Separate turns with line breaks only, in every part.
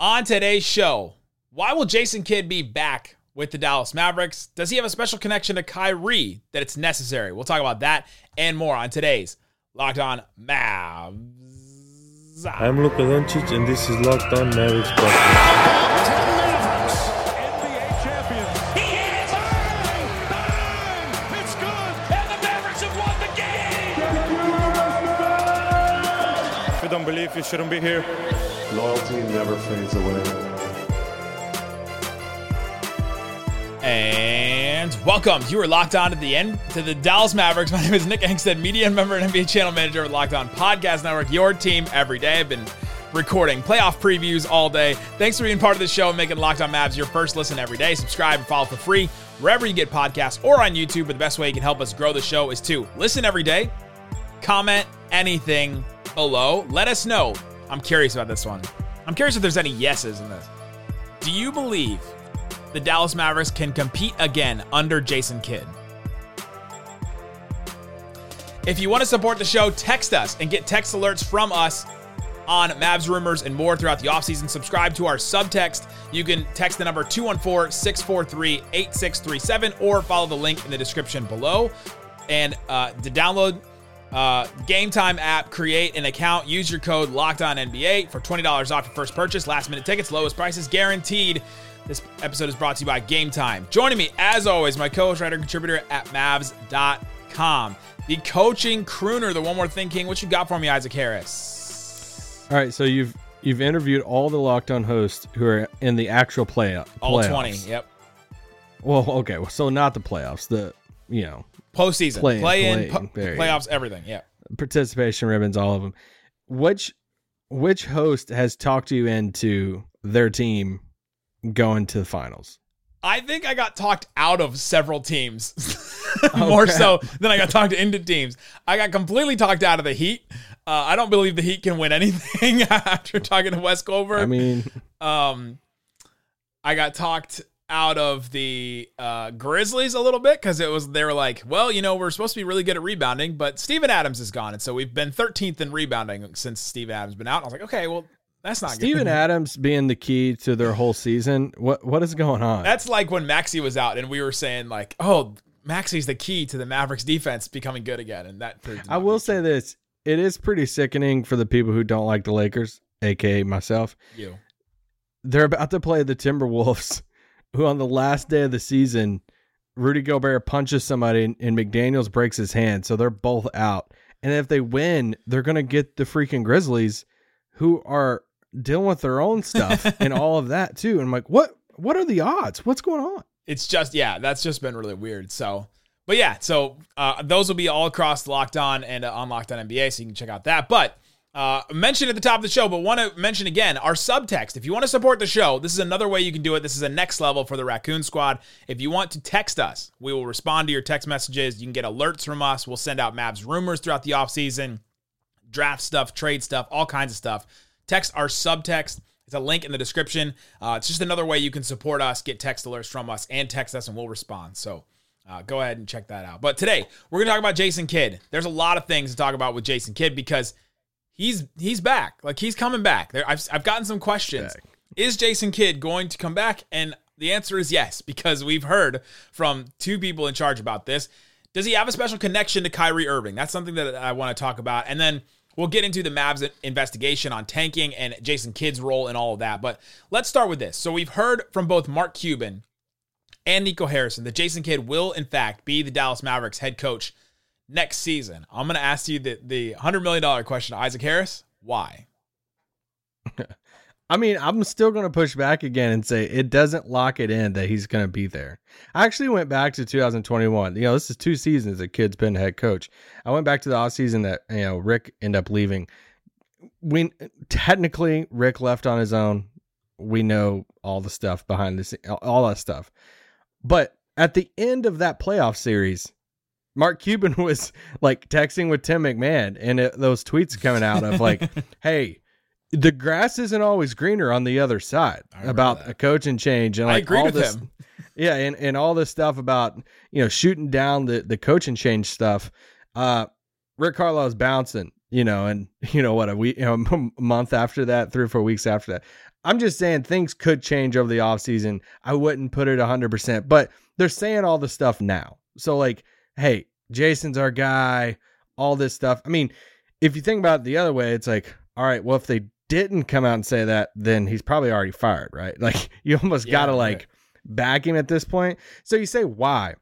On today's show, why will Jason Kidd be back with the Dallas Mavericks? Does he have a special connection to Kyrie that it's necessary? We'll talk about that and more on today's Locked On Mavs.
I'm Luka Doncic, and this is Locked On Mavericks podcast.
If you don't believe, you shouldn't be here.
Loyalty never fades away.
And welcome. You are locked on to the end to the Dallas Mavericks. My name is Nick Angstadt, media member and NBA channel manager with Locked On Podcast Network. Your team every day. I've been recording playoff previews all day. Thanks for being part of the show and making Locked On Mavs your first listen every day. Subscribe and follow for free wherever you get podcasts or on YouTube. But the best way you can help us grow the show is to listen every day, comment anything below. Let us know. I'm curious about this one. I'm curious if there's any yeses in this. Do you believe the Dallas Mavericks can compete again under Jason Kidd? If you want to support the show, text us and get text alerts from us on Mavs rumors and more throughout the offseason. Subscribe to our subtext. You can text the number 214 643 8637 or follow the link in the description below. And uh, to download uh, Game Time app, create an account, use your code Locked On NBA for $20 off your first purchase. Last minute tickets, lowest prices guaranteed. This episode is brought to you by Game Time. Joining me, as always, my co host, writer, contributor at Mavs.com. The coaching crooner, the one more thing king. What you got for me, Isaac Harris?
All right, so you've you've interviewed all the locked on hosts who are in the actual play
All
playoffs.
20. Yep.
Well, okay, so not the playoffs, the you know
Postseason,
Play-in,
play in.
You
playoffs, everything. Yeah.
participation ribbons, all of them. Which which host has talked you into their team going to the finals?
I think I got talked out of several teams more so than I got talked into teams. I got completely talked out of the Heat. Uh, I don't believe the Heat can win anything after talking to Wes Goldberg.
I mean,
um, I got talked out of the uh, Grizzlies a little bit because it was they were like, well, you know, we're supposed to be really good at rebounding, but Steven Adams is gone, and so we've been 13th in rebounding since Steven Adams been out. And I was like, okay, well, that's not good.
Steven
good.
Adams being the key to their whole season. What what is going on?
That's like when Maxi was out, and we were saying like, oh, Maxi's the key to the Mavericks defense becoming good again, and that.
I will say this: it is pretty sickening for the people who don't like the Lakers, aka myself.
you.
they're about to play the Timberwolves, who on the last day of the season, Rudy Gobert punches somebody and, and McDaniels breaks his hand, so they're both out. And if they win, they're gonna get the freaking Grizzlies, who are dealing with their own stuff and all of that too. And I'm like, what? What are the odds? What's going on?
It's just yeah, that's just been really weird. So, but yeah, so uh, those will be all across Locked On and uh, on Locked On NBA, so you can check out that. But uh, mentioned at the top of the show, but want to mention again our subtext. If you want to support the show, this is another way you can do it. This is a next level for the Raccoon Squad. If you want to text us, we will respond to your text messages. You can get alerts from us. We'll send out Mavs rumors throughout the offseason, draft stuff, trade stuff, all kinds of stuff. Text our subtext. It's a link in the description. Uh, it's just another way you can support us, get text alerts from us, and text us, and we'll respond. So uh, go ahead and check that out. But today we're gonna talk about Jason Kidd. There's a lot of things to talk about with Jason Kidd because he's he's back. Like he's coming back. There, I've I've gotten some questions. Is Jason Kidd going to come back? And the answer is yes, because we've heard from two people in charge about this. Does he have a special connection to Kyrie Irving? That's something that I want to talk about. And then we'll get into the Mavs investigation on tanking and Jason Kidd's role and all of that. But let's start with this. So we've heard from both Mark Cuban and Nico Harrison that Jason Kidd will, in fact, be the Dallas Mavericks head coach next season. I'm going to ask you the, the $100 million question, Isaac Harris. Why?
I mean, I'm still going to push back again and say it doesn't lock it in that he's going to be there. I actually went back to 2021. You know, this is two seasons that Kidd's been head coach. I went back to the off season that you know Rick ended up leaving. We technically Rick left on his own. We know all the stuff behind scene, all that stuff. But at the end of that playoff series, Mark Cuban was like texting with Tim McMahon, and it, those tweets coming out of like, "Hey." the grass isn't always greener on the other side about
that.
a coaching change and
I
like
agreed
all
with
this,
him.
yeah, and, and all this stuff about you know shooting down the the coaching change stuff. Uh, Rick Carlisle's bouncing. you know, and you know what a week, you know, a month after that, three or four weeks after that. I'm just saying things could change over the offseason. I wouldn't put it 100%, but they're saying all the stuff now. So, like, hey, Jason's our guy, all this stuff. I mean, if you think about it the other way, it's like, all right, well, if they didn't come out and say that, then he's probably already fired, right? Like, you almost
Yeah,
got to,
right.
like, back him at this point. So, you say, why?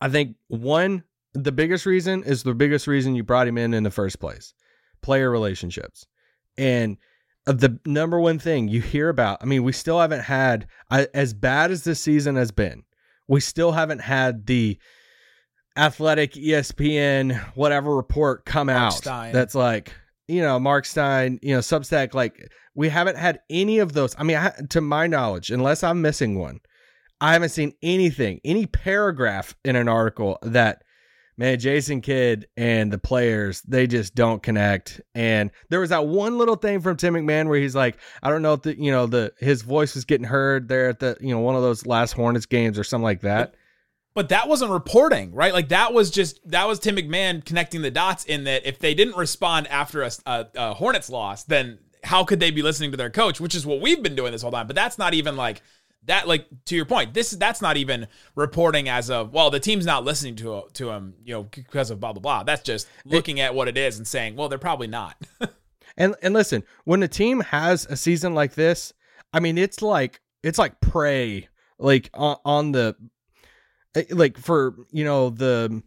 I think one, the biggest reason is the biggest reason you brought him in in the first place player relationships. And uh, the number one thing you hear about, I mean, we still haven't had, I, as bad as this season has been, we still haven't had the athletic ESPN, whatever report come
Mark
out
Stein.
that's like, you know, Mark Stein, you know, Substack, like, we haven't had any of those. I mean, I, to my knowledge, unless I'm missing one, I haven't seen anything, any paragraph in an article that man, Jason Kidd and the players, they just don't connect. And there was that one little thing from Tim McMahon where he's like, I don't know if the you know, the his voice was getting heard there at the, you know, one of those last Hornets games or something like that.
But that wasn't reporting, right? Like that was just that was Tim McMahon connecting the dots in that if they didn't respond after a, a, a Hornets loss, then how could they be listening to their coach? Which is what we've been doing this whole time. But that's not even like that. Like to your point, this that's not even reporting as of well, the team's not listening to to him, you know, because of blah blah blah. That's just looking at what it is and saying, well, they're probably not.
And and listen, when a team has a season like this, I mean, it's like it's like prey, like on, on the, Eh, like for you know the,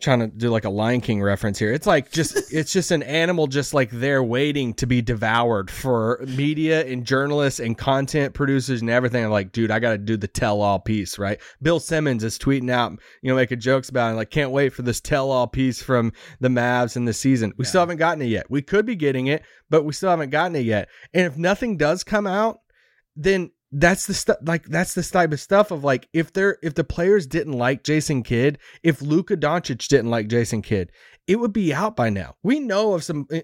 trying to do like a Lion King reference here. It's like just it's just an animal just like there waiting to be devoured for media and journalists and content producers and everything. I'm like, dude, I got to do the tell all piece, right? Bill Simmons is tweeting out, you know, making jokes about it. Like, can't wait for this tell all piece from the Mavs in the season. We still haven't gotten it yet. We could be getting it, but we still haven't gotten it yet. And if nothing does come out, then that's the stuff like that's the type of stuff of like if they're if the players didn't like Jason Kidd, if Luka Doncic didn't like Jason Kidd, it would be out by now. We know of some eh,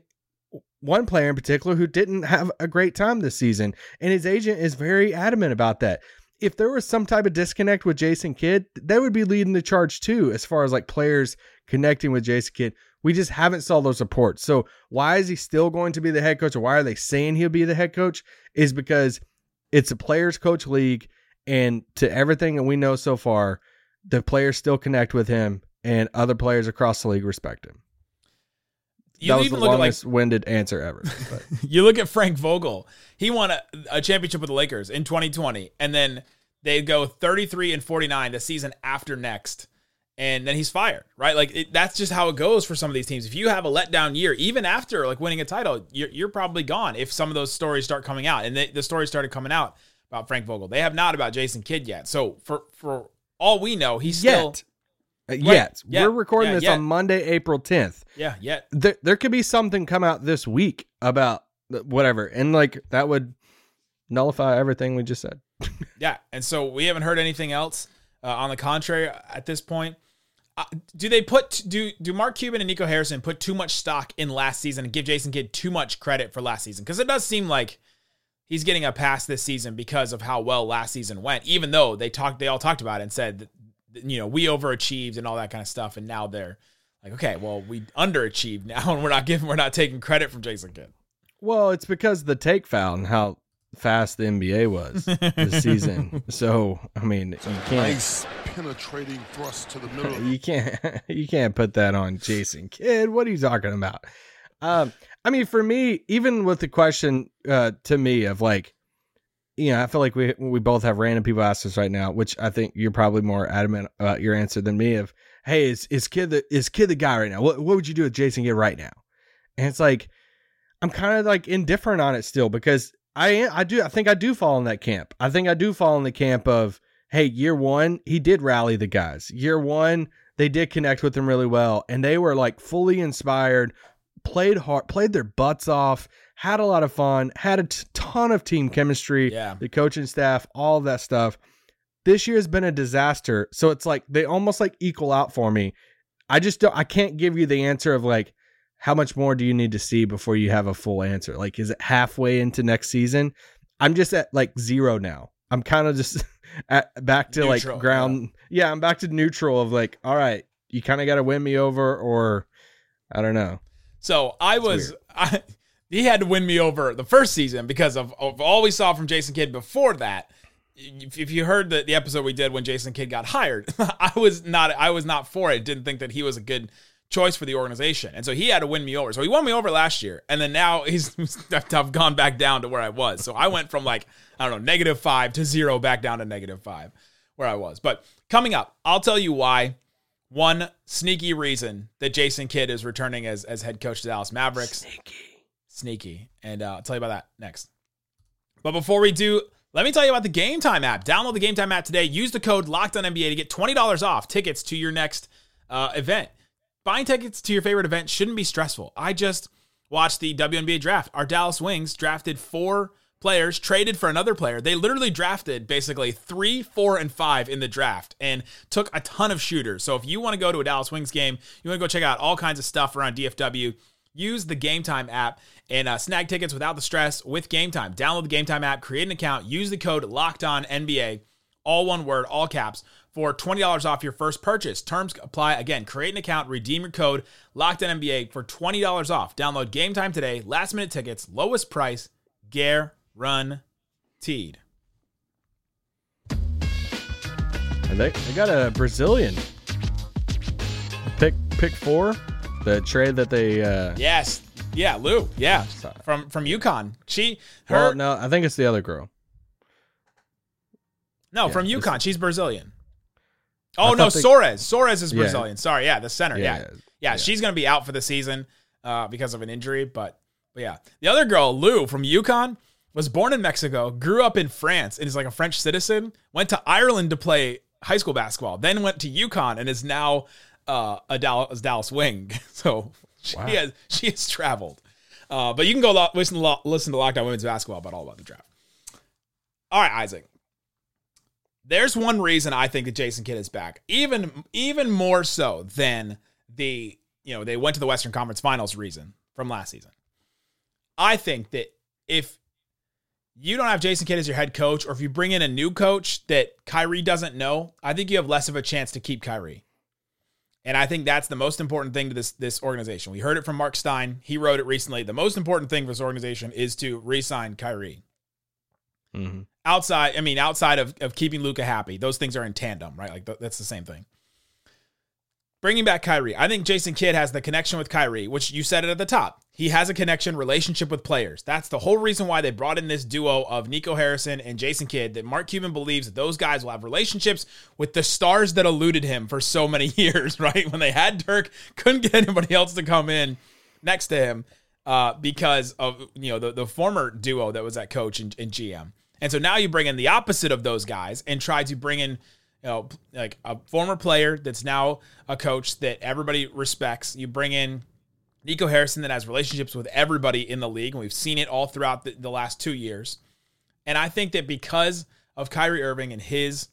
one player in particular who didn't have a great time this season, and his agent is very adamant about that. If there was some type of disconnect with Jason Kidd, they would be leading the charge too, as far as like players connecting with Jason Kidd. We just haven't saw those reports. So why is he still going to be the head coach, or why are they saying he'll be the head coach? Is because it's a players coach league, and to everything that we know so far, the players still connect with him, and other players across the league respect him.
You
that was the
at like
longest winded answer ever. But.
you look at Frank Vogel. He won a, a championship with the Lakers in 2020, and then they go 33 and 49 the season after next, and then he's fired. Right? Like it, that's just how it goes for some of these teams. If you have a letdown year, even after like winning a title, you're, you're probably gone. If some of those stories start coming out, and they, the stories started coming out about Frank Vogel, they have not about Jason Kidd yet. So for for all we know, he's still
yet. Uh, yet.
Yeah.
We're recording
Yeah,
this
yet.
on Monday, April 10th.
yeah yet.
There, there could be something come out this week about whatever. And like that would nullify everything we just said.
Yeah, and so we haven't heard anything else. Uh, on the contrary, at this point, uh, do they put do do Mark Cuban and Nico Harrison put too much stock in last season and give Jason Kidd too much credit for last season? Because it does seem like he's getting a pass this season because of how well last season went. Even though they talked, they all talked about it and said, that, you know, we overachieved and all that kind of stuff, and now they're like, okay, well, we underachieved now, and we're not giving, we're not taking credit from Jason Kidd.
Well, it's because the take foul and how fast the NBA was this season. So, I mean, you can't
Nice penetrating thrust to the middle.
you can't you can't put that on Jason Kidd. What are you talking about? Um, I mean, for me, even with the question uh, to me of like, you know, I feel like we we both have random people ask us right now, which I think you're probably more adamant about your answer than me. Of hey, is is Kidd the is Kidd the guy right now? What what would you do with Jason Kidd right now? And it's like I'm kind of like indifferent on it still because I I do I think I do fall in that camp. I think I do fall in the camp of hey, year one he did rally the guys. Year one they did connect with him really well, and they were like fully inspired, played hard, played their butts off, had a lot of fun, had a t- ton of team chemistry.
Yeah.
the coaching staff, all that stuff. This year has been a disaster, so it's like they almost like equal out for me. I just don't. I can't give you the answer of like how much more do you need to see before you have a full answer? Like, is it halfway into next season? I'm just at like zero now. I'm kind of just at back to
Neutral,
like ground. Yeah. I'm back to neutral of like, all right, you kind of got to win me over, or I don't know.
So I was, I, he had to win me over the first season because of, of all we saw from Jason Kidd before that. If if you heard the, the episode we did when Jason Kidd got hired, I was not I was not for it. Didn't think that he was a good choice for the organization, and so he had to win me over. So he won me over last year, and then now he's I've gone back down to where I was. So I went from like I don't know negative five to zero back down to negative five where I was. But coming up, I'll tell you why. One sneaky reason that Jason Kidd is returning as as head coach to the Dallas Mavericks. Sneaky, sneaky, and uh, I'll tell you about that next. But before we do, let me tell you about the Game Time app. Download the Game Time app today. Use the code Locked On NBA to get twenty dollars off tickets to your next uh, event. Buying tickets to your favorite event shouldn't be stressful. I just watched the WNBA draft. Our Dallas Wings drafted four players, traded for another player. They literally drafted basically three, four, and five in the draft and took a ton of shooters. So if you want to go to a Dallas Wings game, you want to go check out all kinds of stuff around DFW. Use the Game Time app and uh, snag tickets without the stress with Game Time. Download the Game Time app, create an account, use the code Locked On NBA, all one word, all caps, for $20 off your first purchase. Terms apply. Again, create an account, redeem your code Locked On NBA for $20 off. Download Game Time today. Last minute tickets, lowest price, guaranteed.
And they, they got a Brazilian pick pick four, the trade that they. Uh,
Yes. Yeah, Lou. Yeah. From from UConn. She her
well, no, I think it's the other girl.
no,
yeah,
from UConn. She's Brazilian. Oh no,
they-
Soares. Soares is
Yeah.
Brazilian. Sorry, yeah, the center. Yeah.
Yeah,
Yeah,
yeah.
she's gonna be out for the season uh, because of an injury. But but yeah. The other girl, Lou from UConn, was born in Mexico, grew up in France, and is like a French citizen, went to Ireland to play high school basketball, then went to UConn and is now uh, a Dallas, Dallas wing. So she
Wow.
has she has traveled. Uh, but you can go lo- listen to lo- listen to Locked On Women's Basketball about all about the draft. All right, Isaac. There's one reason I think that Jason Kidd is back, even even more so than the you know they went to the Western Conference Finals reason from last season. I think that if you don't have Jason Kidd as your head coach, or if you bring in a new coach that Kyrie doesn't know, I think you have less of a chance to keep Kyrie. And I think that's the most important thing to this this organization. We heard it from Mark Stein. He wrote it recently. The most important thing for this organization is to re-sign Kyrie.
Mhm.
Outside, I mean, outside of, of keeping Luka happy, those things are in tandem, right? Like th- that's the same thing. Bringing back Kyrie, I think Jason Kidd has the connection with Kyrie, which you said it at the top. He has a connection, relationship with players. That's the whole reason why they brought in this duo of Nico Harrison and Jason Kidd. That Mark Cuban believes that those guys will have relationships with the stars that eluded him for so many years. Right when they had Dirk, couldn't get anybody else to come in next to him uh, because of you know the, the former duo that was at coach and, and GM. And so now you bring in the opposite of those guys and try to bring in you know like a former player that's now a coach that everybody respects. You bring in Nico Harrison that has relationships with everybody in the league, and we've seen it all throughout the, the last two years. And I think that because of Kyrie Irving and his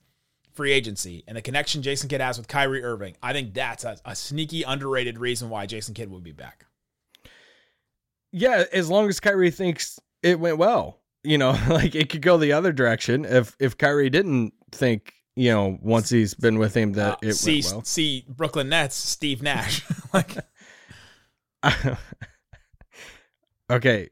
free agency and the connection Jason Kidd has with Kyrie Irving, I think that's a, a sneaky underrated reason why Jason Kidd would be back.
Yeah, as long as Kyrie thinks it went well. You know, like it could go the other direction if if Kyrie didn't think, you know, once he's been with him that
Uh,
it
see,
well.
see Brooklyn Nets, Steve Nash. like,
okay,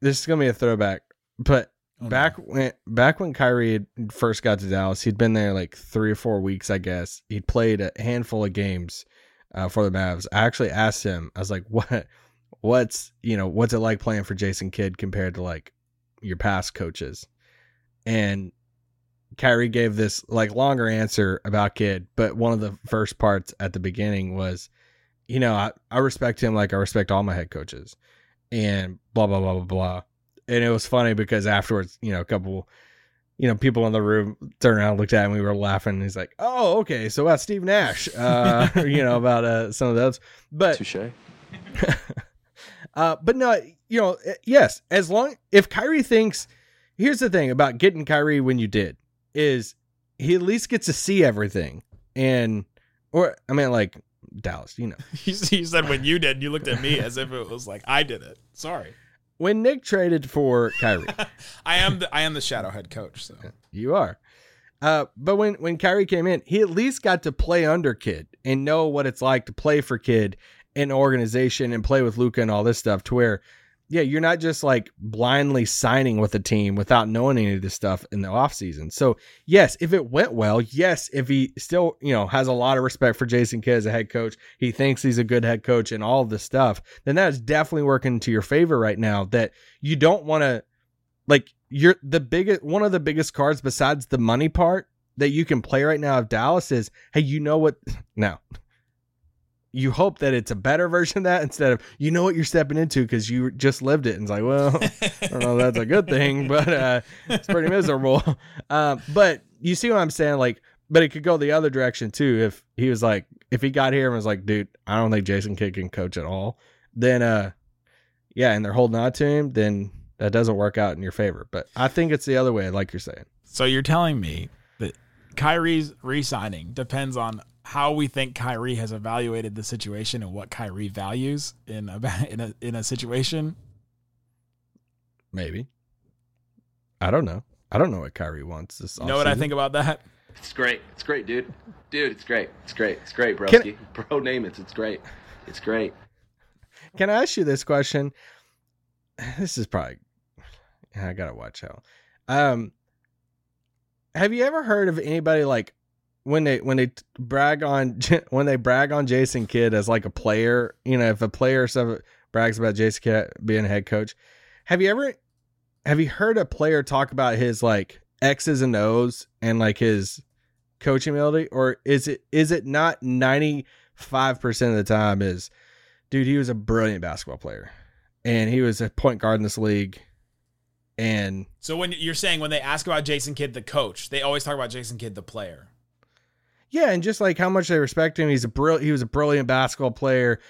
this is gonna be a throwback, but
Oh,
back when back when Kyrie first got to Dallas, he'd been there like three or four weeks, I guess. He'd played a handful of games uh, for the Mavs. I actually asked him, I was like, "What, what's you know, what's it like playing for Jason Kidd compared to like your past coaches?" And Kyrie gave this like longer answer about Kidd, but one of the first parts at the beginning was, you know, I, I respect him like I respect all my head coaches, and blah blah blah blah blah. And it was funny because afterwards, you know, a couple, you know, people in the room turned around, looked at him, we were laughing. And he's like, "Oh, okay, so about Steve Nash, uh, you know, about uh, some of those." But
Touche.
uh, but no, you know, eh, yes, as long if Kyrie thinks, here's the thing about getting Kyrie when you did is he at least gets to see everything, and or I mean, like Dallas, you know,
you, you said when you did, you looked at me as if it was like I did it. Sorry,
when Nick traded for Kyrie,
I am the I am the shadow head coach. So
you are. Uh, but when when Kyrie came in, he at least got to play under Kidd and know what it's like to play for Kidd an organization and play with Luka and all this stuff to where yeah, you're not just like blindly signing with a team without knowing any of this stuff in the offseason. So, yes, if it went well, yes, if he still, you know, has a lot of respect for Jason Kidd as a head coach, he thinks he's a good head coach and all this stuff, then that is definitely working to your favor right now that you don't want to like you're the biggest one of the biggest cards besides the money part that you can play right now of Dallas is hey, you know what now you hope that it's a better version of that instead of you know what you're stepping into because you just lived it. And it's like well i don't know that's a good thing but uh it's pretty miserable. Um but you see what i'm saying? Like but it could go the other direction too if he was like if he got here and was like dude i don't think jason kidd can coach at all then uh yeah and they're holding on to him then that doesn't work out in your favor. But i think it's the other way like you're saying.
So you're telling me that Kyrie's re-signing depends on how we think Kyrie has evaluated the situation and what Kyrie values in a in a in a situation.
maybe i don't know i don't know what kyrie wants this
You know what I think about that?
It's great. It's great, dude. Dude, it's great. It's great. It's great,
Can-
Bro, name it. It's great. It's great.
Can I ask you this question? This is probably I gotta watch out. Um, have you ever heard of anybody like when they when they brag on when they brag on Jason Kidd as like a player? You know, if a player or uh, brags about Jason Kidd being a head coach, have you ever have you heard a player talk about his like X's and O's and like his coaching ability, or is it is it not ninety five percent of the time is dude, he was a brilliant basketball player, and he was a point guard in this league. And
So when you're saying when they ask about Jason Kidd the coach, they always talk about Jason Kidd the player.
Yeah, and just like how much they respect him, he's a brill- he was a brilliant basketball player.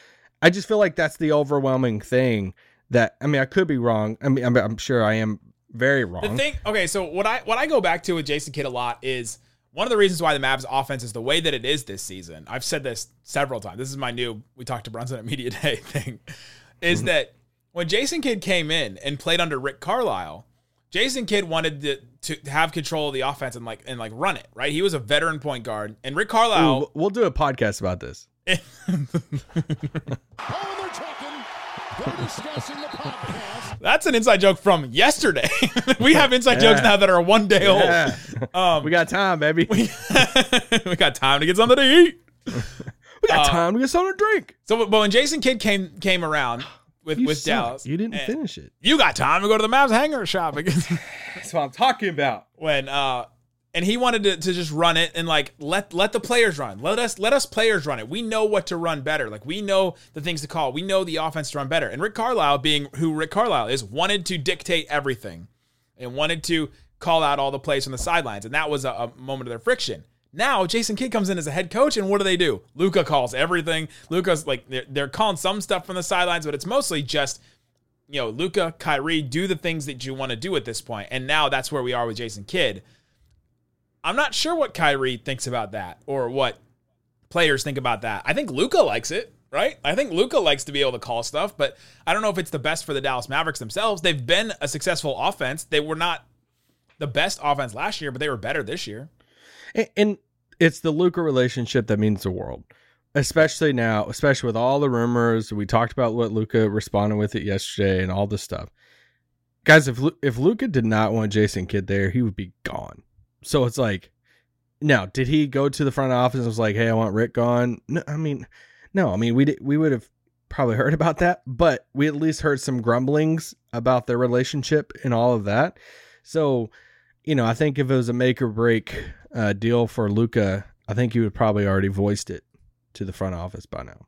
I just feel like that's the overwhelming thing. That I mean, I could be wrong. I mean, I'm, I'm sure I am very wrong.
The thing, okay, so what I what I go back to with Jason Kidd a lot is one of the reasons why the Mavs offense is the way that it is this season. I've said this several times. This is my new we talked to Brunson at media day thing. Is
Mm-hmm.
that when Jason Kidd came in and played under Rick Carlisle, Jason Kidd wanted to, to have control of the offense and like and like run it right. He was a veteran point guard, and Rick Carlisle.
Ooh, we'll do a podcast about this.
Oh, they're talking. They're discussing the podcast.
That's an inside joke from yesterday. we have inside jokes now that are one day old.
Yeah.
Um,
we got time, baby. We,
we got time to get something to eat.
We got
uh,
time to get something to drink.
So, but when Jason Kidd came came around with
You
with
suck.
Dallas,
You didn't
and
finish it.
You got time to go to the Mavs hangar shop because
That's what I'm talking about.
when uh and he wanted to, to just run it and like let let the players run. Let us let us players run it. We know what to run better. Like we know the things to call. We know the offense to run better. And Rick Carlisle, being who Rick Carlisle is, wanted to dictate everything and wanted to call out all the plays from the sidelines. And that was a, a moment of their friction. Now Jason Kidd comes in as a head coach, and what do they do? Luka calls everything. Luka's like they're, they're calling some stuff from the sidelines, but it's mostly just you know, Luka, Kyrie, do the things that you want to do at this point. And now that's where we are with Jason Kidd. I'm not sure what Kyrie thinks about that or what players think about that. I think Luka likes it, right? I think Luka likes to be able to call stuff, but I don't know if it's the best for the Dallas Mavericks themselves. They've been a successful offense. They were not the best offense last year, but they were better this year.
And, and it's the Luka relationship that means the world, especially now, especially with all the rumors. We talked about what Luka responded with it yesterday and all this stuff. Guys, if if Luka did not want Jason Kidd there, he would be gone. So it's like, now, did he go to the front office and was like, "Hey, I want Rick gone"? No, I mean, no. I mean, we did, we would have probably heard about that, but we at least heard some grumblings about their relationship and all of that. So, you know, I think if it was a make or break uh, deal for Luka, I think he would probably already voiced it to the front office by now.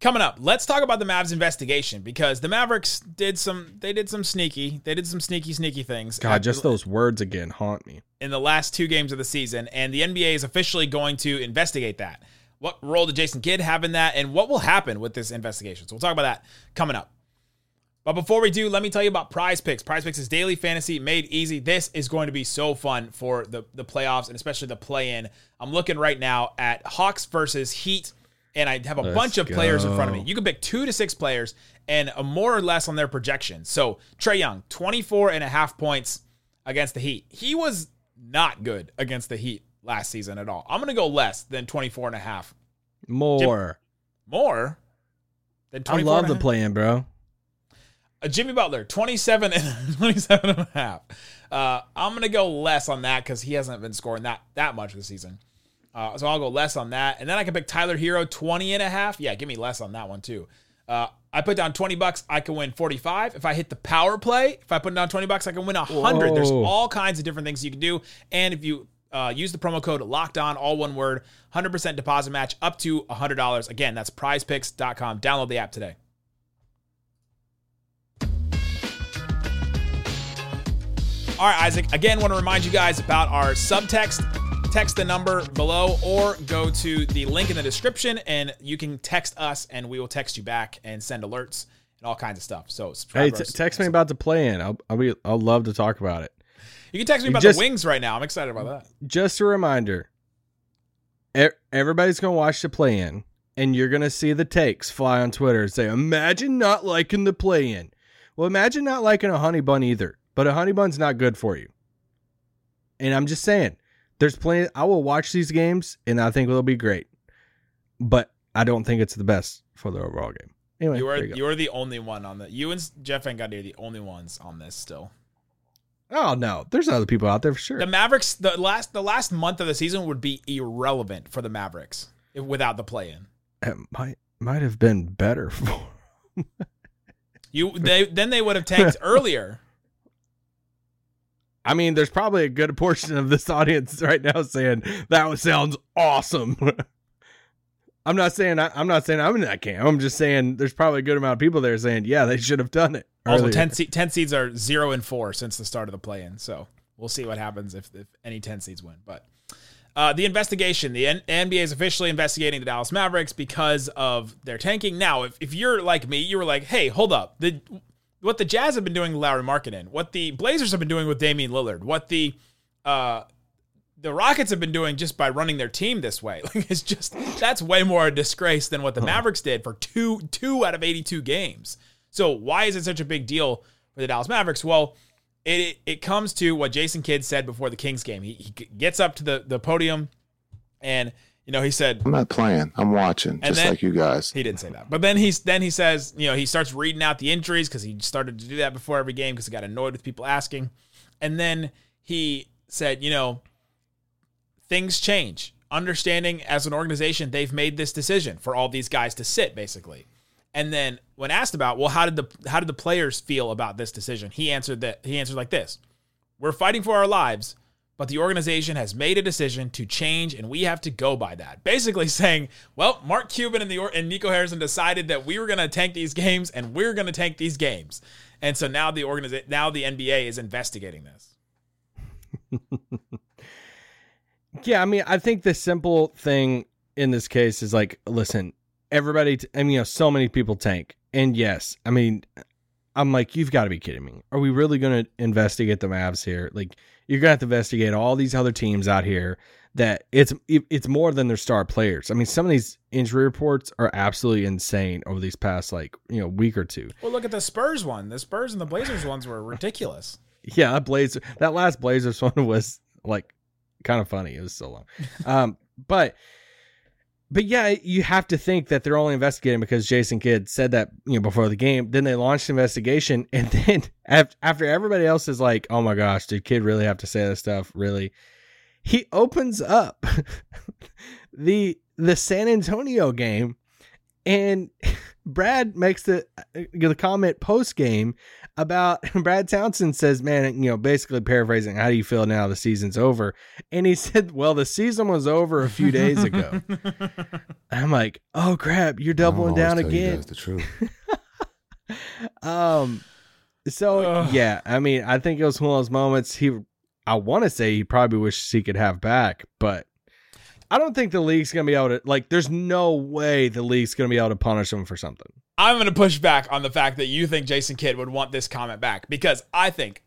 Coming up, let's talk about the Mavs investigation because the Mavericks did some they did some sneaky, they did some sneaky sneaky things.
God, just those words again haunt me.
in the last two games of the season, and the NBA is officially going to investigate that. What role did Jason Kidd have in that, and what will happen with this investigation? So we'll talk about that coming up. But before we do, let me tell you about Prize Picks. Prize Picks is daily fantasy made easy. This is going to be so fun for the, the playoffs and especially the play in. I'm looking right now at Hawks versus Heat, and I have a
Let's
bunch of players in front of me. You can pick two to six players and a more or less on their projections. So Trae Young, 24 and a half points against the Heat. He was not good against the Heat last season at all. I'm going to go less than 24 and a half.
More.
More? Then
I
24
love
and a
the play in, bro.
Uh, Jimmy Butler, 27 and 27 and a half. Uh, I'm going to go less on that because he hasn't been scoring that, that much this season. Uh, so I'll go less on that. And then I can pick Tyler Herro, 20 and a half. Yeah, give me less on that one too. Uh, I put down 20 bucks, I can win 45. If I hit the power play, if I put down 20 bucks, I can win 100. There's all kinds of different things you can do. And if you uh, use the promo code locked on, all one word, 100% deposit match up to $100. Again, that's prizepicks.com. Download the app today. All right, Isaac. Again, want to remind you guys about our subtext. Text the number below or go to the link in the description and you can text us and we will text you back and send alerts and all kinds of stuff. So subscribe
Hey, t- text me about the play in. I'll, I'll be. I'll love to talk about it.
You can text me about
just-
the wings right now. I'm excited about that.
Just a reminder. Everybody's gonna watch the play in, and you're gonna see the takes fly on Twitter and say, "Imagine not liking the play in." Well, imagine not liking a honey bun either. But a honey bun's not good for you. And I'm just saying, there's plenty. I will watch these games, and I think it'll be great. But I don't think it's the best for the overall game. Anyway,
You are
you
you are the only one on the you and Jeff Van Gundy are the only ones on this still.
Oh no, there's other people out there for sure.
The Mavericks the last the last month of the season would be irrelevant for the Mavericks if, without the play in.
it might might have been better for.
You they then they would have tanked earlier.
I mean, there's probably a good portion of this audience right now saying that sounds awesome. I'm not saying I, I'm not saying I'm in that camp. I'm just saying there's probably a good amount of people there saying, yeah, they should have done it.
Also, 10, se- 10 seeds are zero and four since the start of the play in. So we'll see what happens if, if any 10 seeds win. But uh, the investigation the N- NBA is officially investigating the Dallas Mavericks because of their tanking. Now, if, if you're like me, you were like, hey, hold up. The, what the Jazz have been doing with Lauri Markkanen, what the Blazers have been doing with Damian Lillard, what the uh, the Rockets have been doing just by running their team this way. Like it's just that's way more a disgrace than what the Mavericks did for two two out of 82 games. So why is it such a big deal for the Dallas Mavericks? Well, it it comes to what Jason Kidd said before the Kings game. He, he gets up to the the podium and you know he said
I'm not playing. I'm watching, just
then-
like you guys.
he didn't say that. But then he's then he says, you know, he starts reading out the injuries because he started to do that before every game because he got annoyed with people asking. And then he said, you know, things change. Understanding as an organization, they've made this decision for all these guys to sit, basically. And then when asked about, well, how did the how did the players feel about this decision? He answered that he answered like this: We're fighting for our lives, but the organization has made a decision to change, and we have to go by that. Basically saying, well, Mark Cuban and the and Nico Harrison decided that we were going to tank these games, and we're going to tank these games, and so now the organiza- now the NBA is investigating this.
Yeah, I mean, I think the simple thing in this case is like, listen, everybody, t- I mean, you know, so many people tank. And yes, I mean, I'm like, you've got to be kidding me. Are we really going to investigate the Mavs here? Like, you're to have to investigate all these other teams out here that it's it's more than their star players. I mean, some of these injury reports are absolutely insane over these past like, you know, week or two.
Well, look at the Spurs one. The Spurs and the Blazers ones were ridiculous.
Yeah, that Blazer that last Blazers one was like kind of funny. It was so long. Um, but but yeah, you have to think that they're only investigating because Jason Kidd said that you know before the game. Then they launched the investigation, and then after everybody else is like, "Oh my gosh, did Kidd really have to say this stuff?" Really, he opens up the the San Antonio game, and Brad makes the the comment post game about Brad Townsend says, "Man, you know, basically paraphrasing, how do you feel now the season's over?" And he said, "Well, the season was over a few days ago." I'm like, "Oh crap, you're doubling down again."
the truth.
Um, so
Ugh.
yeah, I mean, I think it was one of those moments. He, I want to say he probably wishes he could have back, but I don't think the league's gonna be able to. Like, there's no way the league's gonna be able to punish him for something.
I'm to push back on the fact that you think Jason Kidd would want this comment back because I think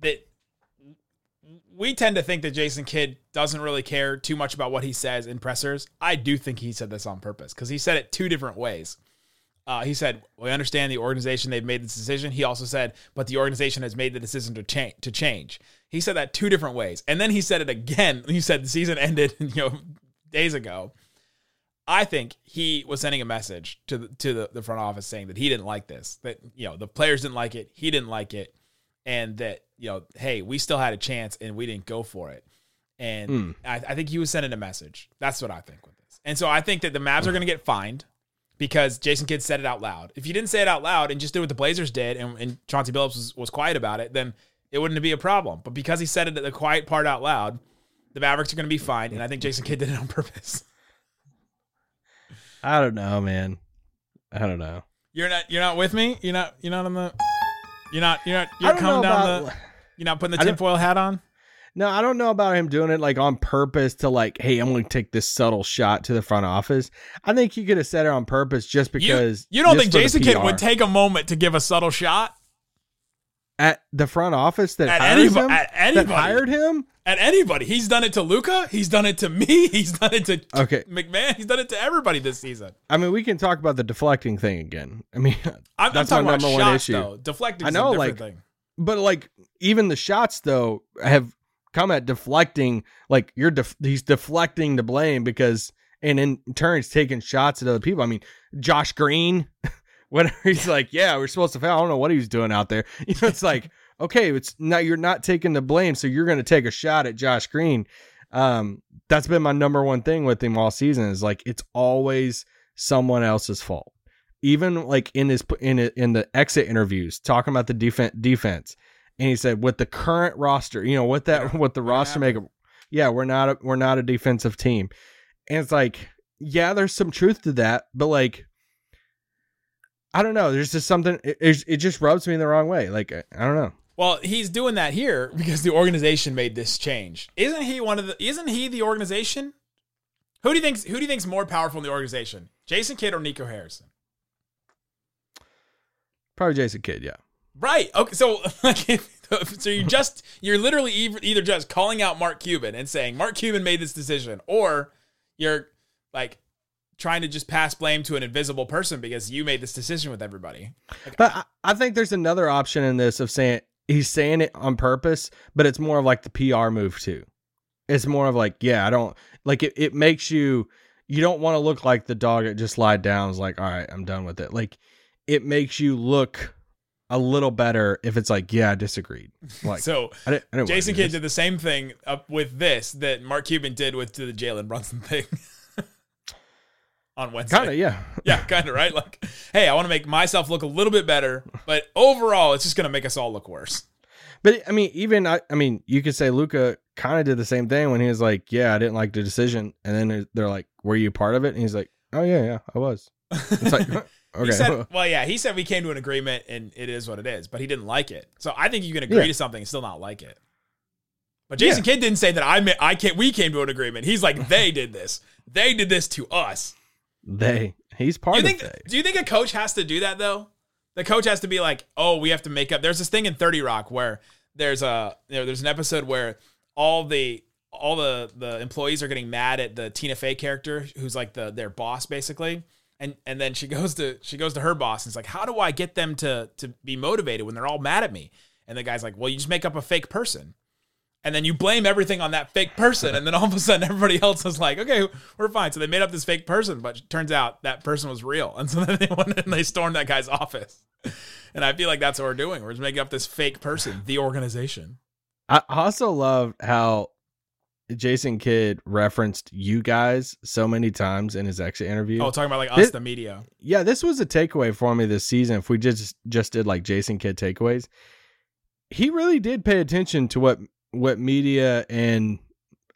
that we tend to think that Jason Kidd doesn't really care too much about what he says in pressers. I do think he said this on purpose because he said it two different ways. Uh, he said, "We understand the organization; they've made this decision." He also said, "But the organization has made the decision to change." To change, he said that two different ways, and then he said it again. He said the season ended, you know, days ago. I think he was sending a message to the, to the, the front office saying that he didn't like this, that you know the players didn't like it, he didn't like it, and that you know, hey, we still had a chance and we didn't go for it. And
Hmm.
I, I think he was sending a message. That's what I think with this. And so I think that the Mavs are going to get fined because Jason Kidd said it out loud. If you didn't say it out loud and just did what the Blazers did, and, and Chauncey Billups was, was quiet about it, then it wouldn't be a problem. But because he said it the quiet part out loud, the Mavericks are going to be fine. and I think Jason Kidd did it on purpose.
I don't know, man. I don't know.
You're not you're not with me. You're not you're not on the. You're not you're not you're coming down
about-
the. You're not putting the tinfoil hat on.
No, I don't know about him doing it like on purpose to like, hey, I'm going to take this subtle shot to the front office. I think he could have said it on purpose just because
you don't think Jason Kidd would take a moment to give a subtle shot
at the front office that
At
hires
anybo-
him,
at
that
anybody.
hired him?
at anybody? He's done it to Luka. He's done it to me. He's done it to
Okay.
McMahon. He's done it to everybody this season.
I mean, we can talk about the deflecting thing again. I mean,
I'm,
that's
I'm talking
my
about
number one
shots,
issue.
though. Deflecting
I know,
a different
like,
thing.
but like even the shots though have come at deflecting. Like you're def- he's deflecting the blame because, and in turn, he's taking shots at other people. I mean, Josh Green, whenever he's like, "Yeah, we're supposed to foul," I don't know what he was doing out there. You know, it's like, okay, it's now you're not taking the blame, so you're going to take a shot at Josh Green. Um, that's been my number one thing with him all season is like it's always someone else's fault. Even like in his in in the exit interviews, talking about the defense defense, and he said with the current roster, you know, what that what the roster make, yeah, we're not a, we're not a defensive team, and it's like, yeah, there's some truth to that, but like, I don't know, there's just something it, it just rubs me the wrong way. Like I I don't know.
Well, he's doing that here because the organization made this change. Isn't he one of the? Isn't he the organization? Who do you think? Who do you think's more powerful in the organization? Jason Kidd or Nico Harrison?
Probably Jason Kidd, yeah.
Right. Okay. So, like, so you just you're literally either, just calling out Mark Cuban and saying Mark Cuban made this decision, or you're like trying to just pass blame to an invisible person because you made this decision with everybody.
But I, I think there's another option in this of saying he's saying it on purpose, but it's more of like the PR move too. It's more of like, yeah, I don't like it. It makes you you don't want to look like the dog that just lied down. Is like, all right, I'm done with it. Like, it makes you look a little better if it's like, yeah, I disagreed. Like,
So
I didn't, I didn't
Jason Kidd did the same thing up with this that Mark Cuban did with to the Jalen Brunson thing on Wednesday.
kind of, yeah.
Yeah, kind of right. Like, hey, I want to make myself look a little bit better, but overall, it's just going to make us all look worse.
But I mean, even I, I mean, you could say Luka kind of did the same thing when he was like, "Yeah, I didn't like the decision," and then they're like, "Were you part of it?" And he's like, "Oh yeah, yeah, I was." It's like,
He said, well, yeah, he said we came to an agreement and it is what it is, but he didn't like it. So I think you can agree
Yeah.
to something and still not like it. But Jason Kidd didn't say that I ma- I can't. We came to an agreement. He's like they did this. They did this to us.
they. He's part
Do you
of
think?
they.
Do you think a coach has to do that though? The coach has to be like, oh, we have to make up. There's this thing in Thirty Rock where there's a you know, there's an episode where all the all the the employees are getting mad at the Tina Fey character who's like the their boss basically. And and then she goes to she goes to her boss and it's like, how do I get them to to be motivated when they're all mad at me? And the guy's like, well, you just make up a fake person. And then you blame everything on that fake person. And then all of a sudden everybody else is like, okay, we're fine. So they made up this fake person, but turns out that person was real. And so then they went and they stormed that guy's office. And I feel like that's what we're doing. We're just making up this fake person, the organization.
I also love how Jason Kidd referenced you guys so many times in his exit interview.
Oh, talking about like us, the media.
yeah, this was a takeaway for me this season. If we just just did like Jason Kidd takeaways, he really did pay attention to what what media and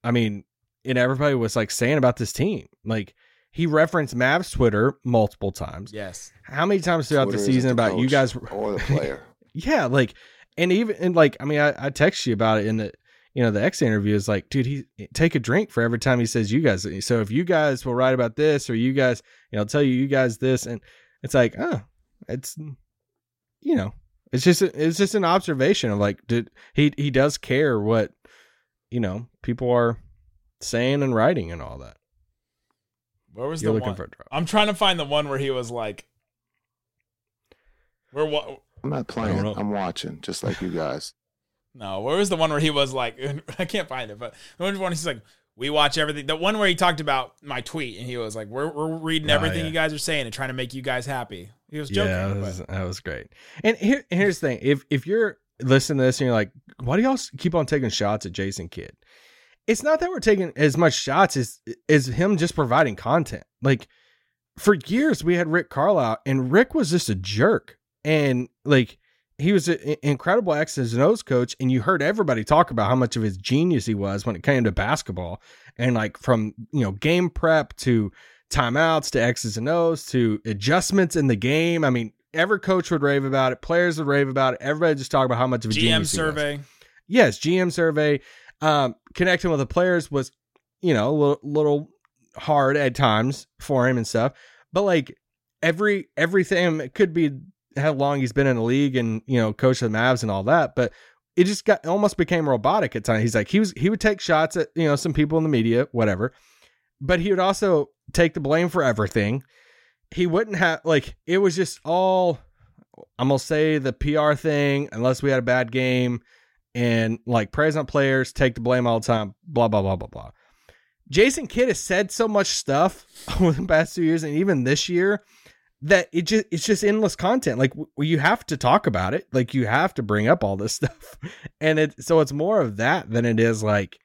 I mean, and everybody was like saying about this team. Like he referenced Mavs Twitter multiple times.
Yes.
How many times throughout
Twitter
the
isn't
season about you guys?
or the player.
yeah, like, and even and like, I mean, I, I text you about it in the you know the X interview is like, dude, he take a drink for every time he says you guys. So if you guys will write about this or you guys, you know, tell you you guys this, and it's like, oh, it's you know, it's just it's just an observation of like, did he he does care what you know people are saying and writing and all that.
Where was
You're
the
looking
one?
for a drop.
I'm trying to find the one where he was like, where what?
I'm not playing. I'm watching, just like you guys.
No, where was the one where he was like, I can't find it, but the one where he's like, We watch everything. The one where he talked about my tweet and he was like, "We're we're reading
Oh,
everything
yeah.
you guys are saying and trying to make you guys happy." He was joking.
Yeah, that was, that was great. And here, here's the thing: if if you're listening to this and you're like, why do y'all keep on taking shots at Jason Kidd? It's not that we're taking as much shots as as him just providing content. Like for years, we had Rick Carlisle, and Rick was just a jerk, and like he was an incredible X's and O's coach, and you heard everybody talk about how much of his genius he was when it came to basketball, and like from you know game prep to timeouts to X's and O's to adjustments in the game. I mean, every coach would rave about it, players would rave about it. Everybody just talk about how much of a
GM
genius he was.
survey.
Yes, GM survey. Um, connecting with the players was, you know, a little, little hard at times for him and stuff. But like every everything it could be how long he's been in the league and you know coach of the Mavs and all that, but it just got almost became robotic at times. He's like he was he would take shots at you know some people in the media, whatever, but he would also take the blame for everything. He wouldn't have like it was just all I'm gonna say the PR thing unless we had a bad game and like praise on players, take the blame all the time, blah blah blah blah blah. Jason Kidd has said so much stuff over the past two years and even this year that it just it's just endless content. Like w- you have to talk about it, like you have to bring up all this stuff, and it so it's more of that than it is like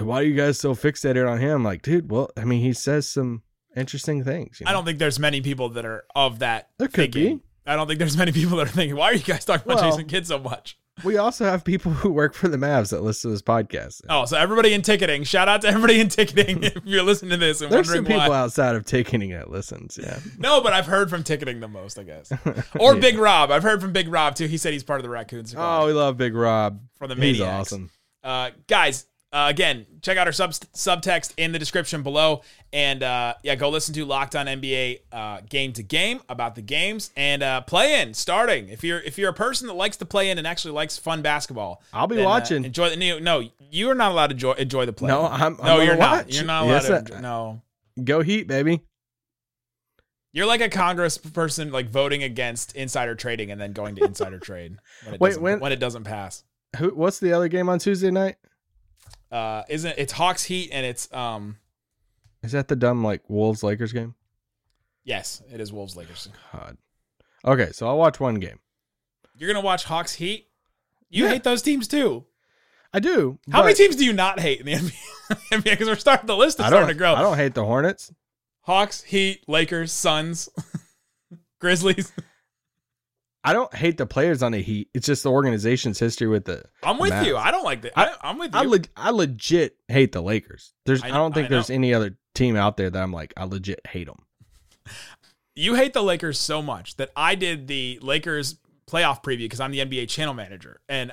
why are you guys so fixated on him? Like, dude, well, I mean, he says some interesting things. you
I don't think there's many people that are of that.
There could
thinking.
be.
I don't think there's many people that are thinking, "Why are you guys talking about
Well-
Jason Kidd so much?"
We also have people who work for the Mavs that listen to this podcast.
Oh, so everybody in ticketing. Shout out to everybody in ticketing if you're listening to this and
There's some people
why.
outside of ticketing that listens. Yeah.
No, but I've heard from ticketing the most, I guess. Or Big Rob. I've heard from Big Rob too. He said he's part of the Raccoons.
Oh, we love Big Rob.
from the
He's awesome.
Uh, guys, uh, again, check out our sub subtext in the description below, and uh, yeah, go listen to Locked On NBA uh, game to game about the games and uh, play in starting. If you're if you're a person that likes to play in and actually likes fun basketball,
I'll be
then, uh,
watching.
enjoy the no, no, you are not allowed to enjoy, enjoy the play.
No, I'm- I'm
no, you're not.
watch.
You're not allowed
Yes,
to. Enjoy- no.
Go Heat, baby.
You're like a Congress person, like voting against insider trading and then going to insider trade when it,
Wait,
doesn't,
when-
when it doesn't pass.
Who? What's the other game on Tuesday night?
Uh, isn't it's Hawks Heat and it's um
Is that the dumb like Wolves Lakers game?
yes, it is Wolves Lakers.
God. Okay, so I'll watch one game.
You're gonna watch Hawks Heat. You
Yeah.
hate those teams too.
I do.
How many teams do you not hate in the NBA? Because we're starting the list is
I
starting to grow.
I don't hate the Hornets.
Hawks, Heat, Lakers, Suns, Grizzlies.
I don't hate the players on the Heat. It's just the organization's history with the.
I'm with you. I don't like that. I, I'm with you.
I, le- I legit hate the Lakers. There's.
I-
I, don't think
I
there's any other team out there that I'm like I legit hate them.
you hate the Lakers so much that I did the Lakers playoff preview because I'm the NBA channel manager. And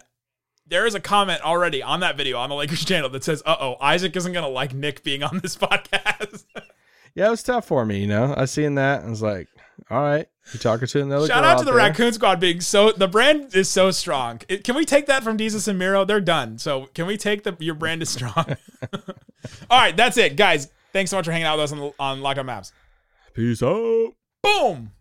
there is a comment already on that video on the Lakers channel that says, uh oh, Isaac isn't going to like Nick being on this podcast.
Yeah, it was tough for me. You know, I seen that. and I was like, all right, you talking to another.
Shout
girl
out to the
there.
Raccoon Squad being so, the brand is so strong. It- can we take that from Jesus and Miro? They're done. So can we take the, your brand is strong? All right, that's it. Guys, thanks so much for hanging out with us on, on Locked On Mavs.
Peace out.
Boom.